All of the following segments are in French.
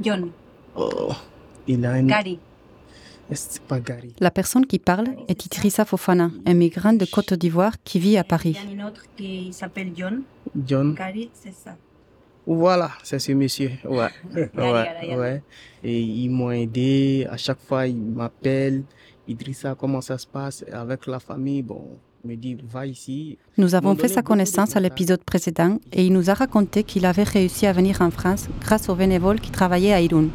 John. Oh, il a un... Gary. C'est pas Gary? La personne qui parle est Idrissa Fofana, un migrant de Côte d'Ivoire qui vit à Il Paris. y a un autre qui s'appelle John. John. Gary, c'est ça. Voilà, c'est ce monsieur. Ouais. Ouais, ouais. Et ils m'ont aidé. À chaque fois, ils m'appellent. Idrissa, comment ça se passe avec la famille? Bon, Nous avons fait sa connaissance à l'épisode précédent et il nous a raconté qu'il avait réussi à venir en France grâce aux bénévoles qui travaillaient à Irun.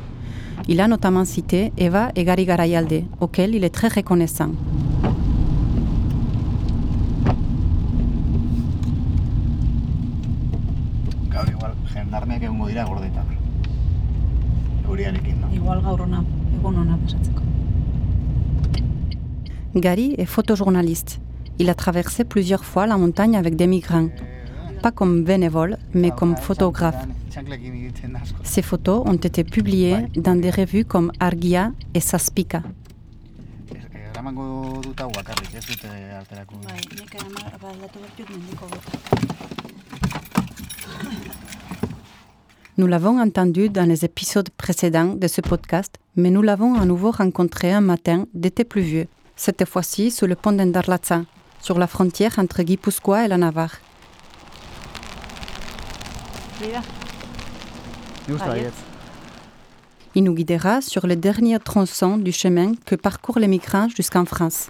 Il a notamment cité Eva et Gary Garayalde, auxquels il est très reconnaissant. Gary est photojournaliste. Il a traversé plusieurs fois la montagne avec des migrants, pas comme bénévole, mais comme photographe. Ces photos ont été publiées dans des revues comme Argia et gota. Nous l'avons entendu dans les épisodes précédents de ce podcast, mais nous l'avons à nouveau rencontré un matin d'été pluvieux, cette fois-ci sous le pont d'Endarlatza, sur la frontière entre Guipuscoa et la Navarre. Il nous guidera sur le dernier tronçon du chemin que parcourent les migrants jusqu'en France.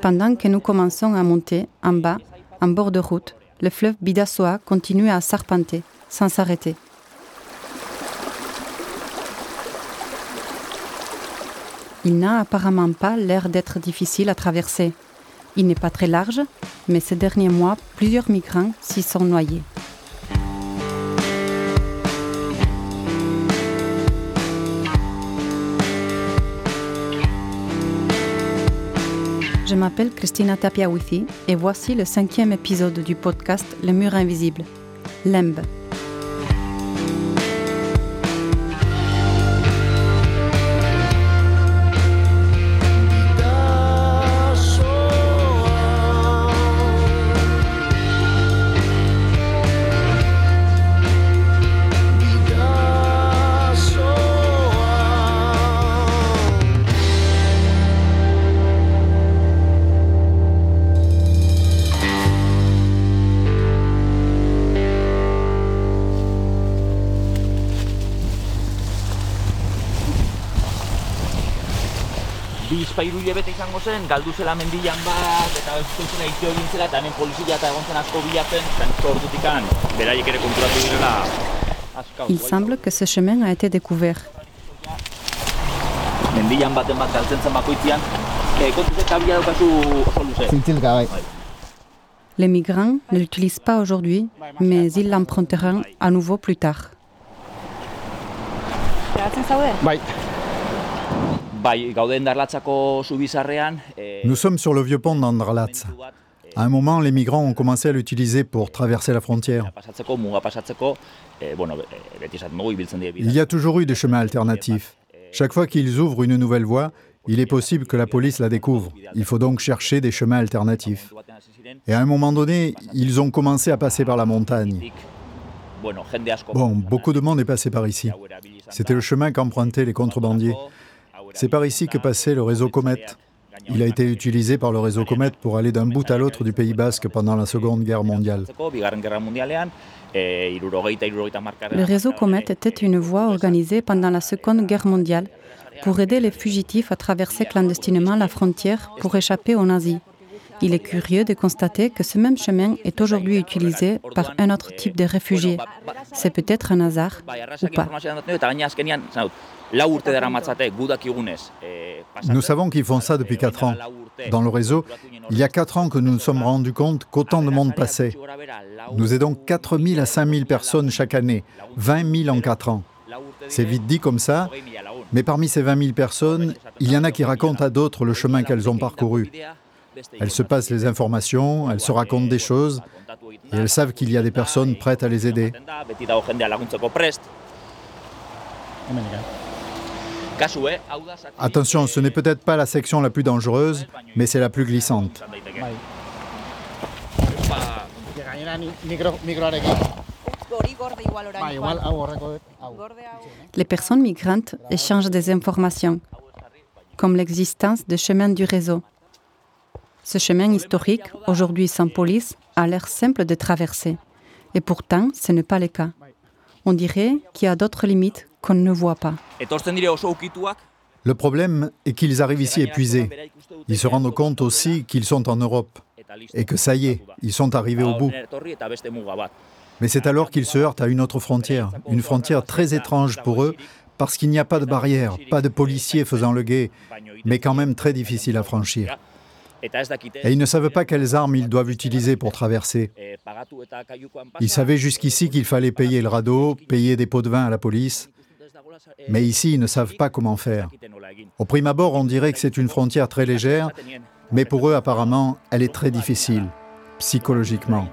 Pendant que nous commençons à monter en bas, en bord de route, le fleuve Bidassoa continue à serpenter, sans s'arrêter. Il n'a apparemment pas l'air d'être difficile à traverser. Il n'est pas très large, mais ces derniers mois, plusieurs migrants s'y sont noyés. Je m'appelle Christina Tapiawithi et voici le cinquième épisode du podcast Le mur invisible, LEMB. Hilabete izango zen, galdu zela mendian bat, eta ez zuzena itio egin zela, eta hemen polizia eta egon zen asko bilatzen, eta nik ordutikan, beraiek ere konturatu direla askau. Il semble que ce chemin a été découvert. Mendian baten bat galtzen zen bakoitzian, kontuz eta bila daukazu oso luze. Zintzilka, bai. Les migrants ne l'utilisent pas aujourd'hui, mais ils l'emprunteront à nouveau plus tard. Bai. Bai, gaude endarlatzako zubizarrean... E, Nous sommes sur le vieux pont d'Andralatz. À un moment, les migrants ont commencé à l'utiliser pour traverser la frontière. e, e, die Il y a toujours eu des chemins alternatifs. Chaque fois qu'ils ouvrent une nouvelle voie, il est possible que la police la découvre. Il faut donc chercher des chemins alternatifs. Et à un moment donné, ils ont commencé à passer par la montagne. Bon, beaucoup de monde est passé par ici. C'était le chemin qu'empruntaient les contrebandiers. C'est par ici que passait le réseau Comet. Il a été utilisé par le réseau Comet pour aller d'un bout à l'autre du Pays Basque pendant la Seconde Guerre mondiale. Le réseau Comet était une voie organisée pendant la Seconde Guerre mondiale pour aider les fugitifs à traverser clandestinement la frontière pour échapper aux nazis. Il est curieux de constater que ce même chemin est aujourd'hui utilisé par un autre type de réfugiés. C'est peut-être un hasard ou pas. E, pasatzen, Nous savons qu'ils font ça depuis e, 4 ans. lau urte, Dans le réseau, il y a 4 ans que nous nous sommes rendus compte qu'autant de monde passait. Nous aidons 4 000 à 5 000 personnes chaque année, 20 000 en 4 ans. C'est vite dit comme ça, mais parmi ces 20 000 personnes, il y en a qui racontent à d'autres le chemin qu'elles ont parcouru. Elles se passent les informations, elles se racontent des choses, et elles savent qu'il y a des personnes prêtes à les aider. Attention, ce n'est peut-être pas la section la plus dangereuse, mais c'est la plus glissante. Les personnes migrantes échangent des informations, comme l'existence de chemins du réseau. Ce chemin historique, aujourd'hui sans police, a l'air simple de traverser. Et pourtant, ce n'est pas le cas. On dirait qu'il y a d'autres limites qu'on ne voit pas. Le problème est qu'ils arrivent ici épuisés. Ils se rendent compte aussi qu'ils sont en Europe et que ça y est, ils sont arrivés au bout. Mais c'est alors qu'ils se heurtent à une autre frontière, une frontière très étrange pour eux, parce qu'il n'y a pas de barrière, pas de policiers faisant le guet, mais quand même très difficile à franchir. Et ils ne savent pas quelles armes ils doivent utiliser pour traverser. Ils savaient jusqu'ici qu'il fallait payer le radeau, payer des pots de vin à la police, mais ici ils ne savent pas comment faire. Au prime abord, on dirait que c'est une frontière très légère, mais pour eux apparemment, elle est très difficile, psychologiquement.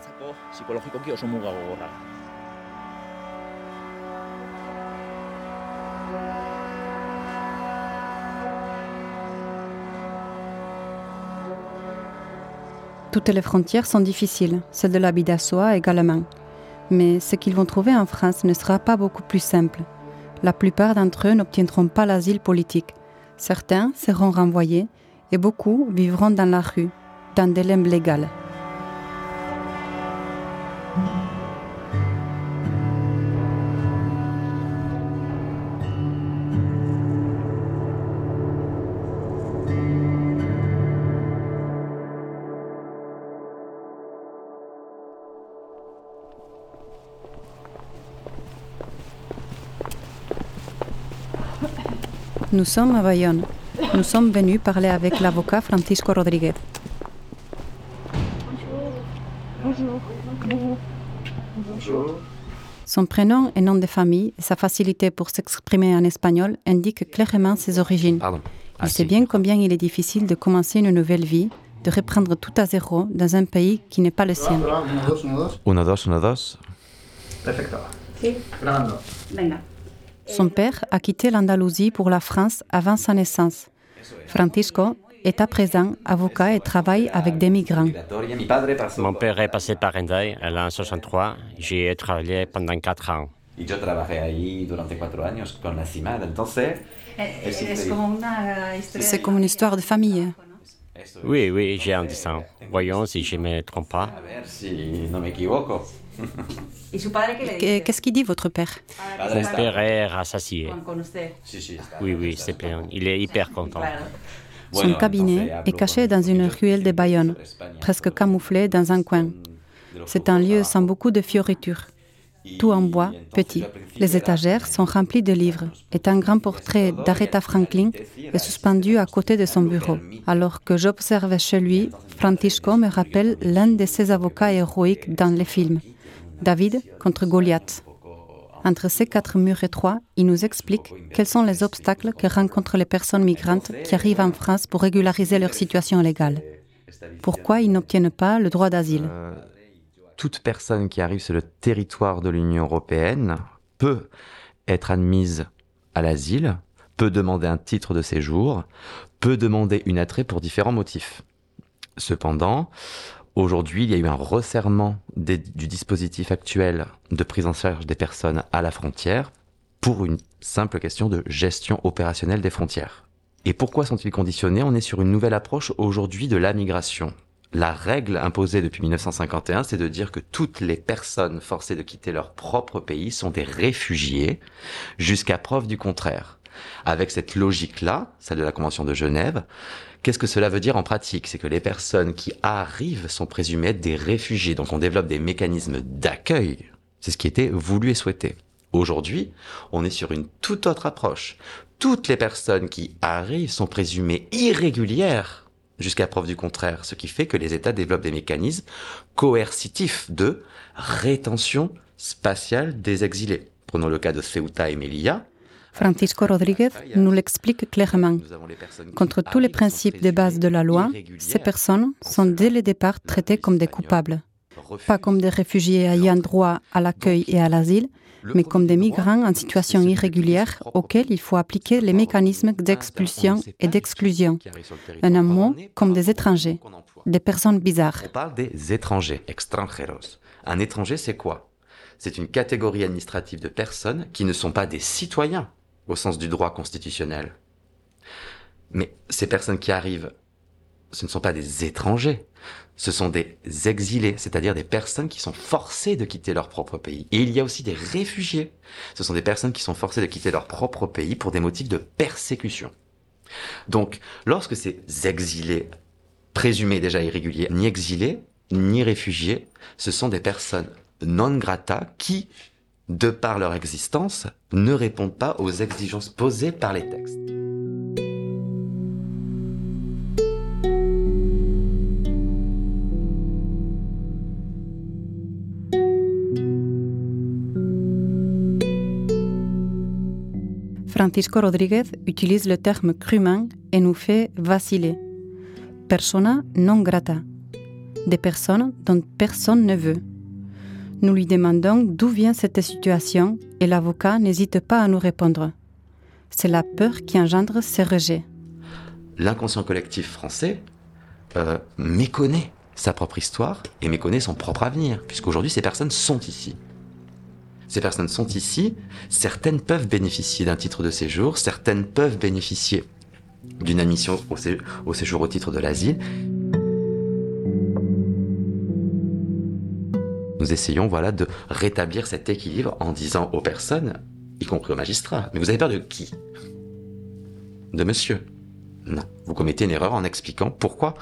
Toutes les frontières sont difficiles, celle de Bidassoa également. Mais ce qu'ils vont trouver en France ne sera pas beaucoup plus simple. La plupart d'entre eux n'obtiendront pas l'asile politique. Certains seront renvoyés et beaucoup vivront dans la rue, dans des limbes légales. Nous sommes à Bayonne. Nous sommes venus parler avec l'avocat Francisco Rodriguez. Son prénom et nom de famille et sa facilité pour s'exprimer en espagnol indiquent clairement ses origines. Pardon. Il sait bien combien il est difficile de commencer une nouvelle vie, de reprendre tout à zéro dans un pays qui n'est pas le sien. Uno, dos, uno, dos. Perfecto. Grabando. Venga. Son père a quitté l'Andalousie pour la France avant sa naissance. Francisco est à présent avocat et travaille avec des migrants. Mon père est passé par Hendaye en l'an 63. J'y ai travaillé pendant 4 ans. Y yo trabajé ahí durante cuatro años con la CIMAD. Entonces, C'est comme une histoire de famille. Oui, oui, j'ai un dessin. Voyons si je ne me trompe pas. Qu'est-ce qu'il dit, votre père? Mon père est rassasié. Sí, sí. está Oui, oui, está c'est bien. plein. Il est hyper content. Son cabinet est caché dans une ruelle de Bayonne, presque camouflé dans un coin. C'est un lieu sans beaucoup de fioritures. Tout en bois, petit. Les étagères sont remplies de livres et un grand portrait d'Aretha Franklin est suspendu à côté de son bureau. Alors que j'observe chez lui, Francisco me rappelle l'un de ses avocats héroïques dans les films, David contre Goliath. Entre ces quatre murs étroits, il nous explique quels sont les obstacles que rencontrent les personnes migrantes qui arrivent en France pour régulariser leur situation légale. Pourquoi ils n'obtiennent pas le droit d'asile? Euh, toute personne qui arrive sur le territoire de l'Union européenne peut être admise à l'asile, peut demander un titre de séjour, peut demander une attrait pour différents motifs. Cependant, aujourd'hui, il y a eu un resserrement du dispositif actuel de prise en charge des personnes à la frontière pour une simple question de gestion opérationnelle des frontières. Et pourquoi sont-ils conditionnés? On est sur une nouvelle approche aujourd'hui de la migration. La règle imposée depuis 1951, c'est de dire que toutes les personnes forcées de quitter leur propre pays sont des réfugiés jusqu'à preuve du contraire. Avec cette logique-là, celle de la Convention de Genève, qu'est-ce que cela veut dire en pratique? C'est que les personnes qui arrivent sont présumées être des réfugiés. Donc on développe des mécanismes d'accueil. C'est ce qui était voulu et souhaité. Aujourd'hui, on est sur une toute autre approche. Toutes les personnes qui arrivent sont présumées irrégulières jusqu'à preuve du contraire, ce qui fait que les États développent des mécanismes coercitifs de rétention spatiale des exilés. Prenons le cas de Ceuta et Melilla. Francisco Rodriguez nous l'explique clairement. Contre tous les principes de base de la loi, ces personnes sont dès le départ traitées comme des coupables, pas comme des réfugiés ayant droit à l'accueil et à l'asile, mais comme des migrants en situation irrégulière auxquels il faut appliquer les mécanismes d'expulsion et d'exclusion. En un mot, comme des étrangers, des personnes bizarres. On parle des étrangers, extranjeros. Un étranger, c'est quoi? C'est une catégorie administrative de personnes qui ne sont pas des citoyens au sens du droit constitutionnel. Mais ces personnes qui arrivent, ce ne sont pas des étrangers, ce sont des exilés, c'est-à-dire des personnes qui sont forcées de quitter leur propre pays. Et il y a aussi des réfugiés. Ce sont des personnes qui sont forcées de quitter leur propre pays pour des motifs de persécution. Donc, lorsque ces exilés, présumés déjà irréguliers, ni exilés, ni réfugiés, ce sont des personnes non grata qui, de par leur existence, ne répondent pas aux exigences posées par les textes. Francisco Rodriguez utilise le terme crûment et nous fait vaciller. Persona non grata. Des personnes dont personne ne veut. Nous lui demandons d'où vient cette situation et l'avocat n'hésite pas à nous répondre. C'est la peur qui engendre ces rejets. L'inconscient collectif français euh, méconnaît sa propre histoire et méconnaît son propre avenir, puisqu'aujourd'hui ces personnes sont ici. Ces personnes sont ici, certaines peuvent bénéficier d'un titre de séjour, certaines peuvent bénéficier d'une admission au, séjour au titre de l'asile. Essayons voilà de rétablir cet équilibre en disant aux personnes, y compris aux magistrats, mais vous avez peur de qui? De monsieur. Non, vous commettez une erreur en expliquant pourquoi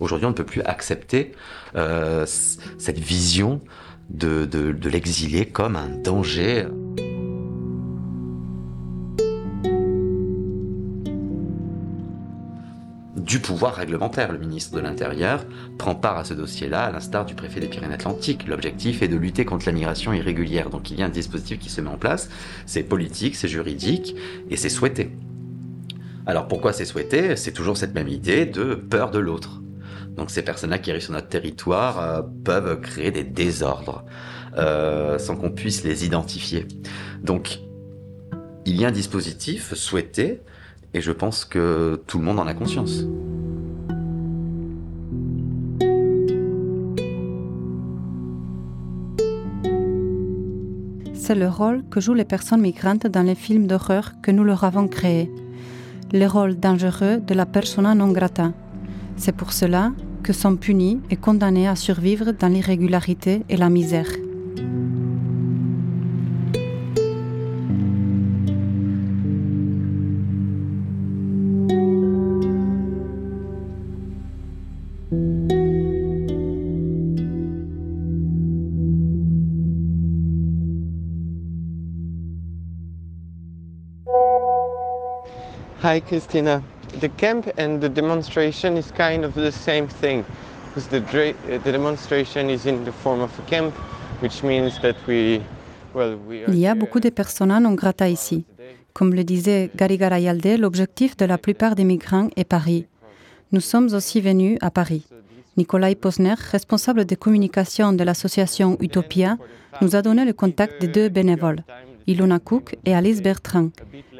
aujourd'hui on ne peut plus accepter euh, cette vision de, de, l'exilé comme un danger. Du pouvoir réglementaire. Le ministre de l'Intérieur prend part à ce dossier-là, à l'instar du préfet des Pyrénées-Atlantiques. L'objectif est de lutter contre la migration irrégulière. Donc il y a un dispositif qui se met en place. C'est politique, c'est juridique et c'est souhaité. Alors pourquoi c'est souhaité? C'est toujours cette même idée de peur de l'autre. Donc ces personnes-là qui arrivent sur notre territoire euh, peuvent créer des désordres euh, sans qu'on puisse les identifier. Donc il y a un dispositif souhaité et je pense que tout le monde en a conscience. C'est le rôle que jouent les personnes migrantes dans les films d'horreur que nous leur avons créés. Le rôle dangereux de la persona non grata. C'est pour cela que sont punis et condamnés à survivre dans l'irrégularité et la misère. Hi, Christina. The camp and the demonstration is kind of the same thing because the, the demonstration is in the form of a camp, which means that we Il y a beaucoup de personnes non grata ici. Comme le disait Gary Garayalde, l'objectif de la plupart des migrants est Paris. Nous sommes aussi venus à Paris. Nikolai Posner, responsable de communication de l'association Utopia, nous a donné le contact des deux bénévoles, Ilona Cook et Alice Bertrand,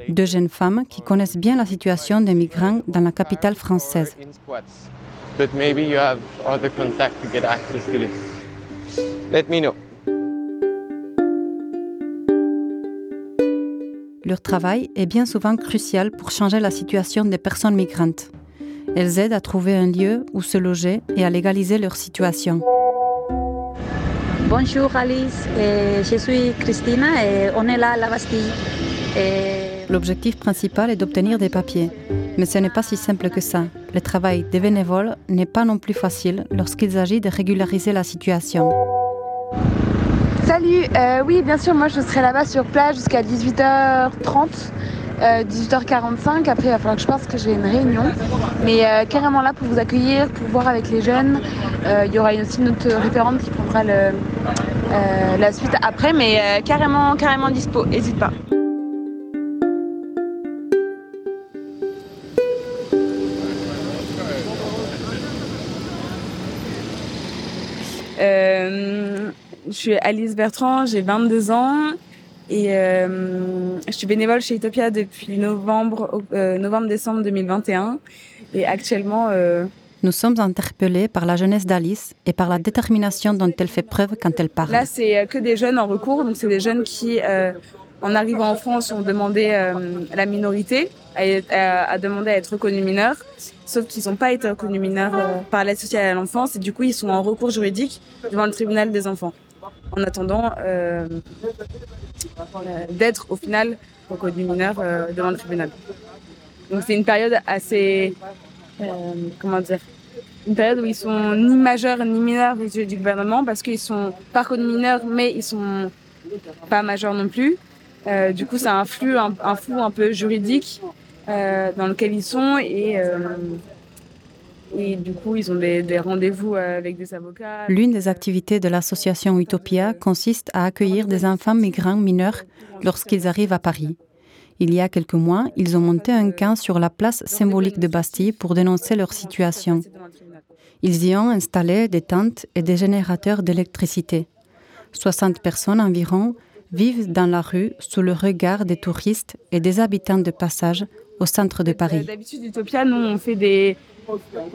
deux jeunes femmes qui connaissent bien la situation des migrants dans la capitale française. Leur travail est bien souvent crucial pour changer la situation des personnes migrantes. Elles aident à trouver un lieu où se loger et à légaliser leur situation. Bonjour Alice, je suis Christina et on est là à la Bastille. L'objectif principal est d'obtenir des papiers. Mais ce n'est pas si simple que ça. Le travail des bénévoles n'est pas non plus facile lorsqu'il s'agit de régulariser la situation. Salut, euh, oui bien sûr, moi je serai là-bas sur place jusqu'à 18h30. 18h45, après il va falloir que je pense que j'ai une réunion. Mais euh, carrément là pour vous accueillir, pour voir avec les jeunes. Euh, il y aura aussi une autre référente qui prendra la suite après, mais carrément, carrément dispo, n'hésite pas. Je suis Alice Bertrand, j'ai 22 ans. Et euh, je suis bénévole chez Utopia depuis novembre, euh, novembre-décembre 2021. Et actuellement, euh, nous sommes interpellés par la jeunesse d'Alice et par la détermination dont elle fait preuve quand elle parle. Là, c'est que des jeunes en recours, donc c'est des jeunes qui, en arrivant en France, ont demandé la minorité, à, demander à être reconnus mineurs, sauf qu'ils n'ont pas été reconnus mineurs par l'aide sociale à l'enfance, et du coup, ils sont en recours juridique devant le tribunal des enfants en attendant euh, d'être au final reconnu mineur euh, devant le tribunal. Donc c'est une période assez, euh, comment dire, une période où ils sont ni majeurs ni mineurs aux yeux du gouvernement parce qu'ils sont pas reconnus mineurs mais ils sont pas majeurs non plus. du coup, ça influe un, un flou un peu juridique dans lequel ils sont et et du coup, ils ont des, rendez-vous euh, avec des avocats. L'une des activités de l'association Utopia consiste à accueillir des enfants migrants mineurs lorsqu'ils arrivent à Paris. Il y a quelques mois, ils ont monté un camp sur la place symbolique de Bastille pour dénoncer leur situation. Ils y ont installé des tentes et des générateurs d'électricité. 60 personnes environ vivent dans la rue sous le regard des touristes et des habitants de passage au centre de Paris. D'habitude, Utopia, nous, on fait des,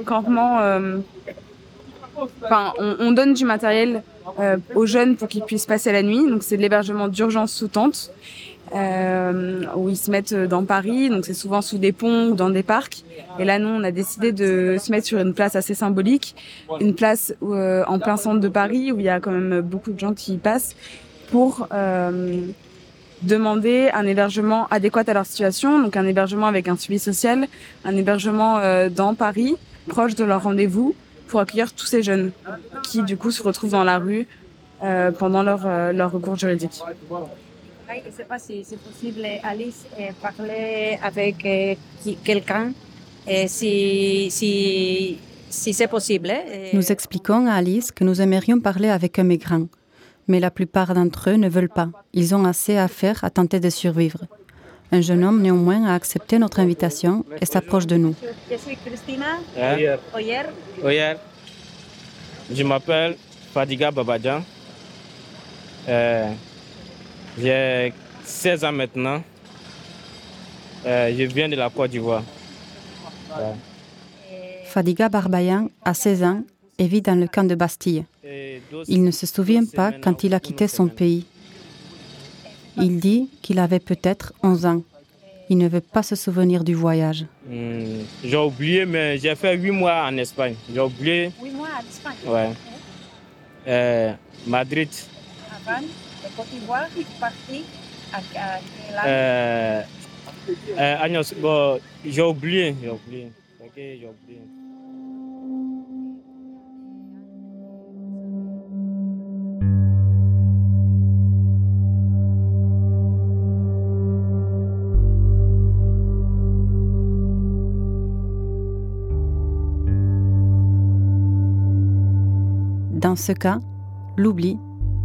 campement. Euh, enfin, on, donne du matériel euh, aux jeunes pour qu'ils puissent passer la nuit. Donc c'est de l'hébergement d'urgence sous tente. Euh, où ils se mettent dans Paris, donc c'est souvent sous des ponts ou dans des parcs. Et là, nous, on a décidé de se mettre sur une place assez symbolique, une place en plein centre de Paris où il y a quand même beaucoup de gens qui y passent pour demander un hébergement adéquat à leur situation, donc un hébergement avec un suivi social, un hébergement euh, dans Paris, proche de leur rendez-vous, pour accueillir tous ces jeunes qui du coup se retrouvent dans la rue euh, pendant leur, euh, leur recours juridique. Je ne sais pas si c'est possible, Alice, parler avec quelqu'un, si, si, si c'est possible. Nous expliquons à Alice que nous aimerions parler avec un migrant mais la plupart d'entre eux ne veulent pas. Ils ont assez à faire à tenter de survivre. Un jeune homme, néanmoins, a accepté notre invitation et s'approche de nous. Je suis Christina Oyer. Oyer. Je m'appelle Fadiga Babadjan. Euh, j'ai 16 ans maintenant. Euh, je viens de la Côte d'Ivoire. Fadiga Barbayan a 16 ans et vit dans le camp de Bastille. Il ne se souvient pas quand il a quitté son pays. Il dit qu'il avait peut-être 11 ans. Il ne veut pas se souvenir du voyage. Hmm, j'ai oublié, mais j'ai fait 8 mois en Espagne. J'ai oublié. 8 mois en Espagne Ouais. Euh, Madrid. Avant, de Côte d'Ivoire, tu parti à, à euh, euh, bon, j'ai oublié. J'ai oublié. Ok, j'ai oublié. Dans ce cas, l'oubli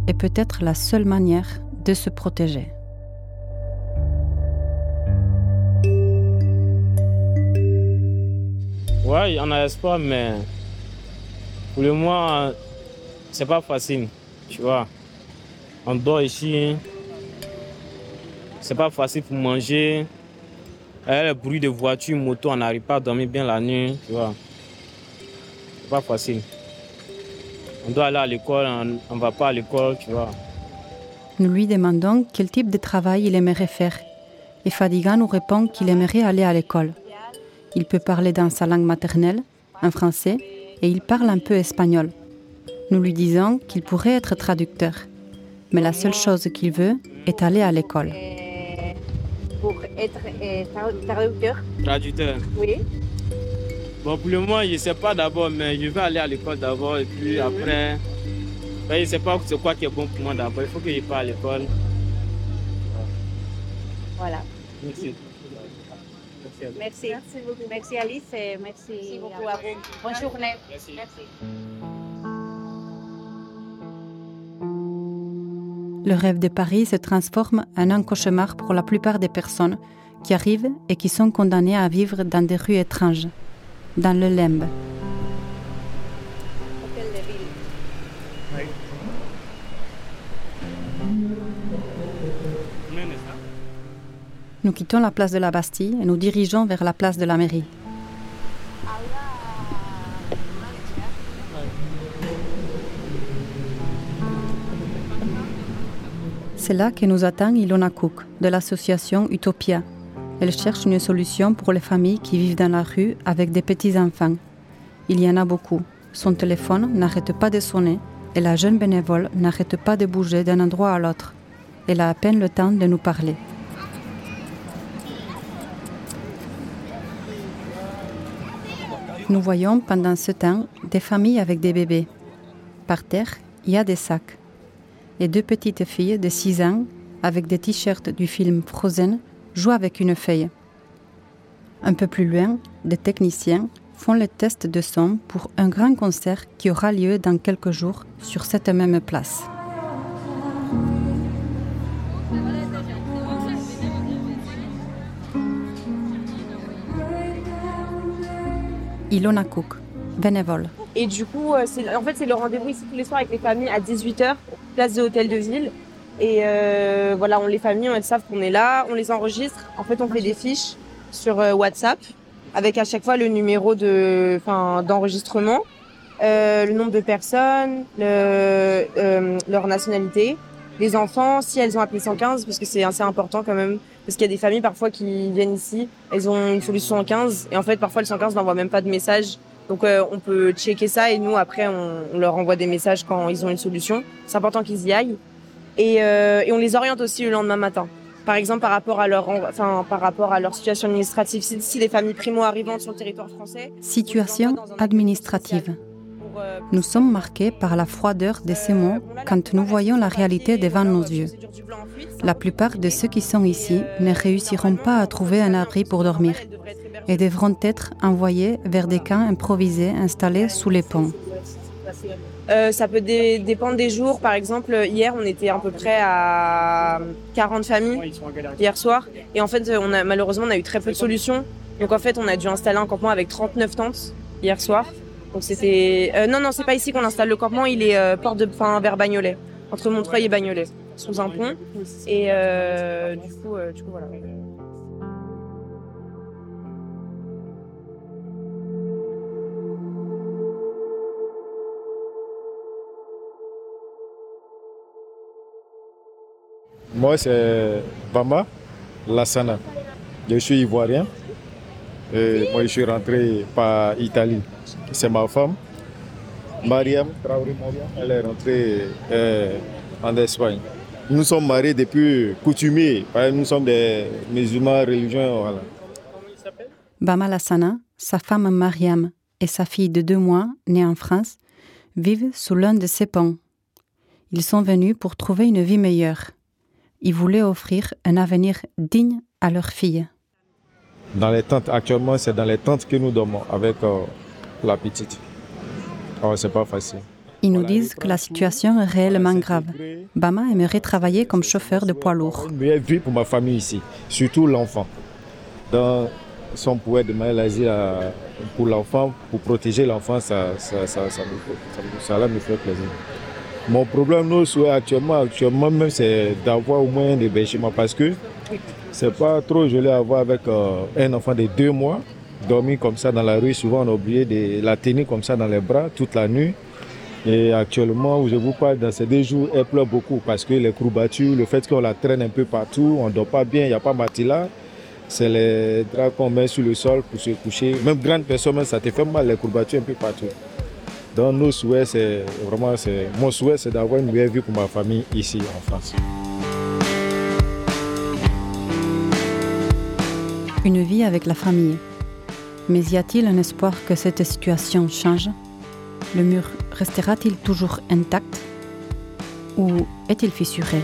est peut-être la seule manière de se protéger. Ouais, on a espoir, mais pour le moment, c'est pas facile, tu vois. On dort ici, c'est pas facile pour manger. le bruit de voiture, moto, on n'arrive pas à dormir bien la nuit, tu vois. C'est pas facile on doit aller à l'école, on ne va pas à l'école, tu vois. Nous lui demandons quel type de travail il aimerait faire. Et Fadiga nous répond qu'il aimerait aller à l'école. Il peut parler dans sa langue maternelle, en français, et il parle un peu espagnol. Nous lui disons qu'il pourrait être traducteur. Mais la seule chose qu'il veut est aller à l'école. Pour être euh, traducteur Traducteur Oui. Bon, pour le moment, je ne sais pas d'abord, mais je vais aller à l'école d'abord et puis après, ben, je ne sais pas c'est quoi qui est bon pour moi d'abord. Il faut que je parte à l'école. Voilà. Merci. Merci. Merci. Alice et merci, beaucoup à vous. Bonne journée. Merci. Le rêve de Paris se transforme en un cauchemar pour la plupart des personnes qui arrivent et qui sont condamnées à vivre dans des rues étranges dans le Lembe. Nous quittons la place de la Bastille et nous dirigeons vers la place de la mairie. C'est là que nous attend Ilona Cook, de l'association Utopia. Elle cherche une solution pour les familles qui vivent dans la rue avec des petits-enfants. Il y en a beaucoup. Son téléphone n'arrête pas de sonner et la jeune bénévole n'arrête pas de bouger d'un endroit à l'autre. Elle a à peine le temps de nous parler. Nous voyons pendant ce temps des familles avec des bébés. Par terre, il y a des sacs. Et deux petites filles de 6 ans, avec des t-shirts du film Frozen, jouent avec une feuille. Un peu plus loin, des techniciens font les tests de son pour un grand concert qui aura lieu dans quelques jours sur cette même place. Ilona Cook, bénévole. Et du coup, euh, en fait, c'est le rendez-vous ici tous les soirs avec les familles à 18h, place de l'hôtel de ville. Et euh, voilà, on les familles, elles savent qu'on est là, on les enregistre. En fait, on fait des fiches sur euh, WhatsApp avec à chaque fois le numéro de, enfin, d'enregistrement, euh, le nombre de personnes, le, euh, leur nationalité, les enfants, si elles ont appelé 115, parce que c'est assez important quand même, parce qu'il y a des familles parfois qui viennent ici, elles ont une solution 115, et en fait parfois le 115 n'envoie même pas de message. Donc euh, on peut checker ça et nous après on leur envoie des messages quand ils ont une solution. C'est important qu'ils y aillent. Et, euh, et on les oriente aussi le lendemain matin. Par exemple par rapport à leur, enfin par rapport à leur situation administrative. Si, si les familles primo arrivantes sur le territoire français, Situation administrative. Nous sommes marqués par la froideur de ces mots quand nous voyons la réalité devant nos yeux. La plupart de ceux qui sont ici ne réussiront pas à trouver un abri pour dormir et devront être envoyés vers des camps improvisés installés sous les ponts. Euh, ça peut dé- dépendre des jours. Par exemple, hier, on était à peu près à 40 familles hier soir. Et en fait, on a, malheureusement, on a eu très peu de solutions. Donc en fait, on a dû installer un campement avec 39 tentes hier soir. Donc c'était... euh, non, non, c'est pas ici qu'on installe le campement. Il est euh, porte de... Enfin, vers Bagnolet. Entre Montreuil et Bagnolet. Sous un pont. Et euh, du, coup, euh, du coup, voilà. Moi, c'est Bama Lassana. Je suis ivoirien. Et moi, je suis rentré par Italie. C'est ma femme. Mariam Traoré Mariam, elle est rentrée euh, en Espagne. Nous sommes mariés depuis coutumiers. Nous sommes des musulmans religieux. Voilà. Bama Lassana, sa femme Mariam et sa fille de deux mois, née en France, vivent sous l'un de ces ponts. Ils sont venus pour trouver une vie meilleure. Ils voulaient offrir un avenir digne à leur fille. Dans les tentes, actuellement, c'est dans les tentes que nous dormons avec euh, la petite. Alors, c'est pas facile. Ils nous disent que la situation est réellement grave. Bama aimerait travailler comme chauffeur de poids lourd. Une meilleure vie pour ma famille ici, surtout l'enfant. Donc, si on pouvait demander l'asile à- pour l'enfant, pour protéger l'enfant, ça, ça, ça, ça, me fait plaisir. Mon problème, nous, actuellement, actuellement même, c'est d'avoir au moins un hébergement parce que c'est pas trop joli à avoir avec euh, un enfant de deux mois, dormir comme ça dans la rue. Souvent, on a oublié de la tenir comme ça dans les bras toute la nuit. Et actuellement, où je vous parle, dans ces deux jours, elle pleure beaucoup parce que les courbatures, le fait qu'on la traîne un peu partout, on ne dort pas bien, il n'y a pas matelas. C'est les draps qu'on met sur le sol pour se coucher. Même grande personne, ça te fait mal, les courbatures un peu partout. Donc, nos souhaits, c'est vraiment, mon souhait, c'est d'avoir une meilleure vie pour ma famille ici en France. Une vie avec la famille. Mais y a-t-il un espoir que cette situation change? Le mur restera-t-il toujours intact? Ou est-il fissuré?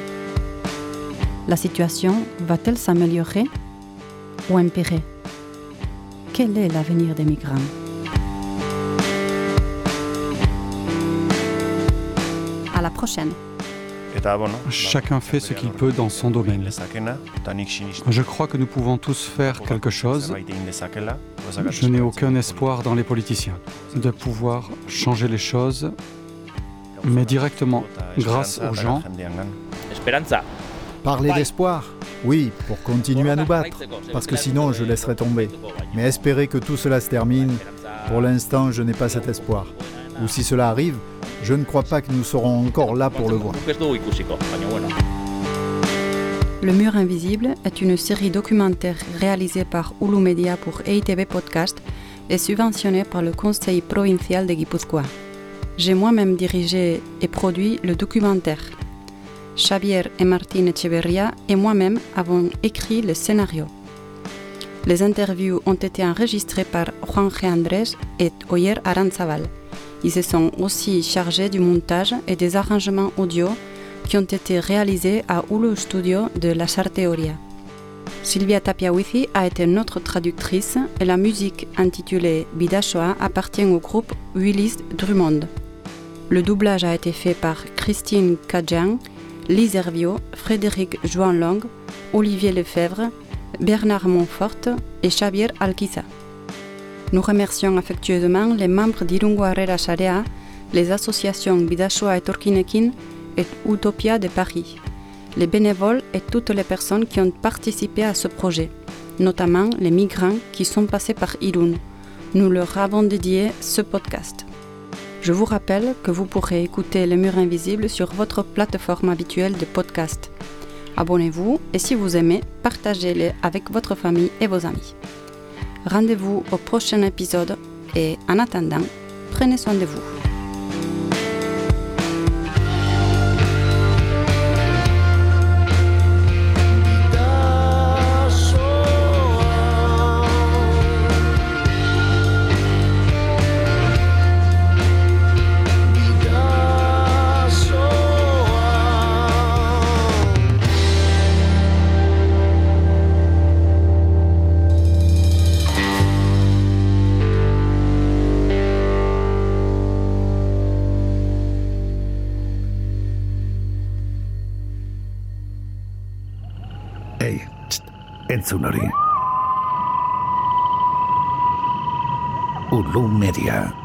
La situation va-t-elle s'améliorer ou empirer? Quel est l'avenir des migrants? Prochaine. Chacun fait ce qu'il peut dans son domaine. Je crois que nous pouvons tous faire quelque chose. Je n'ai aucun espoir dans les politiciens de pouvoir changer les choses, mais directement grâce aux gens. Parler d'espoir Oui, pour continuer à nous battre, parce que sinon je laisserai tomber. Mais espérer que tout cela se termine, pour l'instant je n'ai pas cet espoir. Ou si cela arrive, je ne crois pas que nous serons encore là pour le voir. Le mur invisible est une série documentaire réalisée par Hulu Media pour EITV Podcast et subventionnée par le Conseil provincial de Guipúzcoa. J'ai moi-même dirigé et produit le documentaire. Xavier et Martine Echeverria et moi-même avons écrit le scénario. Les interviews ont été enregistrées par Juan G. Andrés et Oyer Aranzabal. Ils se sont aussi chargés du montage et des arrangements audio qui ont été réalisés à Hulu Studio de La Charteoria. Sylvia Tapiawithi a été notre traductrice et la musique intitulée Bidashoa appartient au groupe Willis Drummond. Le doublage a été fait par Christine Kajian, Lise Hervio, Frédéric Joan Olivier Lefebvre, Bernard Montfort et Xavier Alquiza. Nous remercions affectueusement les membres d'Irungo Herrera Sharea, les associations Bidashoa et Torkinekin et Utopia de Paris, les bénévoles et toutes les personnes qui ont participé à ce projet, notamment les migrants qui sont passés par Irun. Nous leur avons dédié ce podcast. Je vous rappelle que vous pourrez écouter Les Murs Invisibles sur votre plateforme habituelle de podcast. Abonnez-vous et si vous aimez, partagez-les avec votre famille et vos amis. Rendez-vous au prochain épisode et en attendant, prenez soin de vous. Entzun hori. Ulu Media.